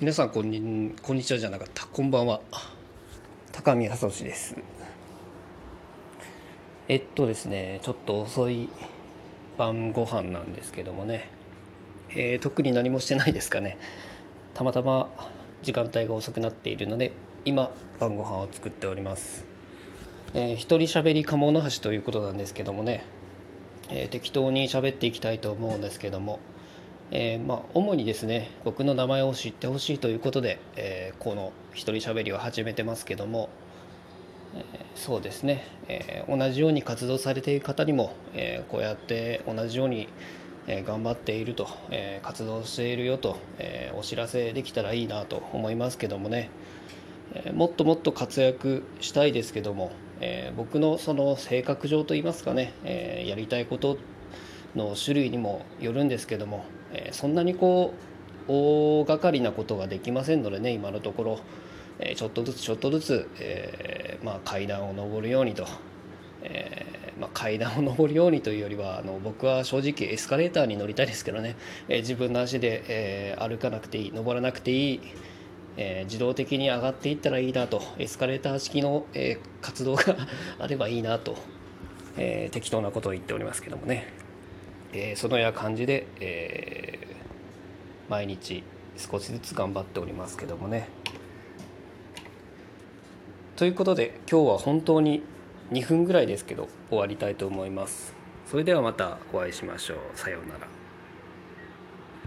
皆さんこんにこんにちはじゃなかった。こんばんは。高見康俊です。えっとですねちょっと遅い晩ご飯なんですけどもね、えー特に何もしてないですかね。たまたま時間帯が遅くなっているので今晩ご飯を作っております、えー一人喋り鴨の橋ということなんですけどもね、えー適当に喋っていきたいと思うんですけども。えーまあ、主にですね僕の名前を知ってほしいということで、えーこの一人喋りを始めてますけども、えーそうですね、え同じように活動されている方にも、えこうやって同じように、え頑張っていると、え活動しているよと、えお知らせできたらいいなと思いますけどもね、えもっともっと活躍したいですけども、え僕のその性格上といいますかね、えやりたいことの種類にもよるんですけども、えーそんなにこう大掛かりなことができませんのでね今のところ、えーちょっとずつちょっとずつ、えーまあ、階段を上るようにと、えーまあ、階段を上るようにというよりはあの僕は正直エスカレーターに乗りたいですけどね、えー自分の足で、えー歩かなくていい登らなくていいえー自動的に上がっていったらいいなとエスカレーター式の、えー活動があればいいなと、えー適当なことを言っておりますけどもね、えーそのような感じで、えー毎日少しずつ頑張っておりますけどもね。ということで今日は本当に2分ぐらいですけど終わりたいと思います。それではまたお会いしましょう。さようなら。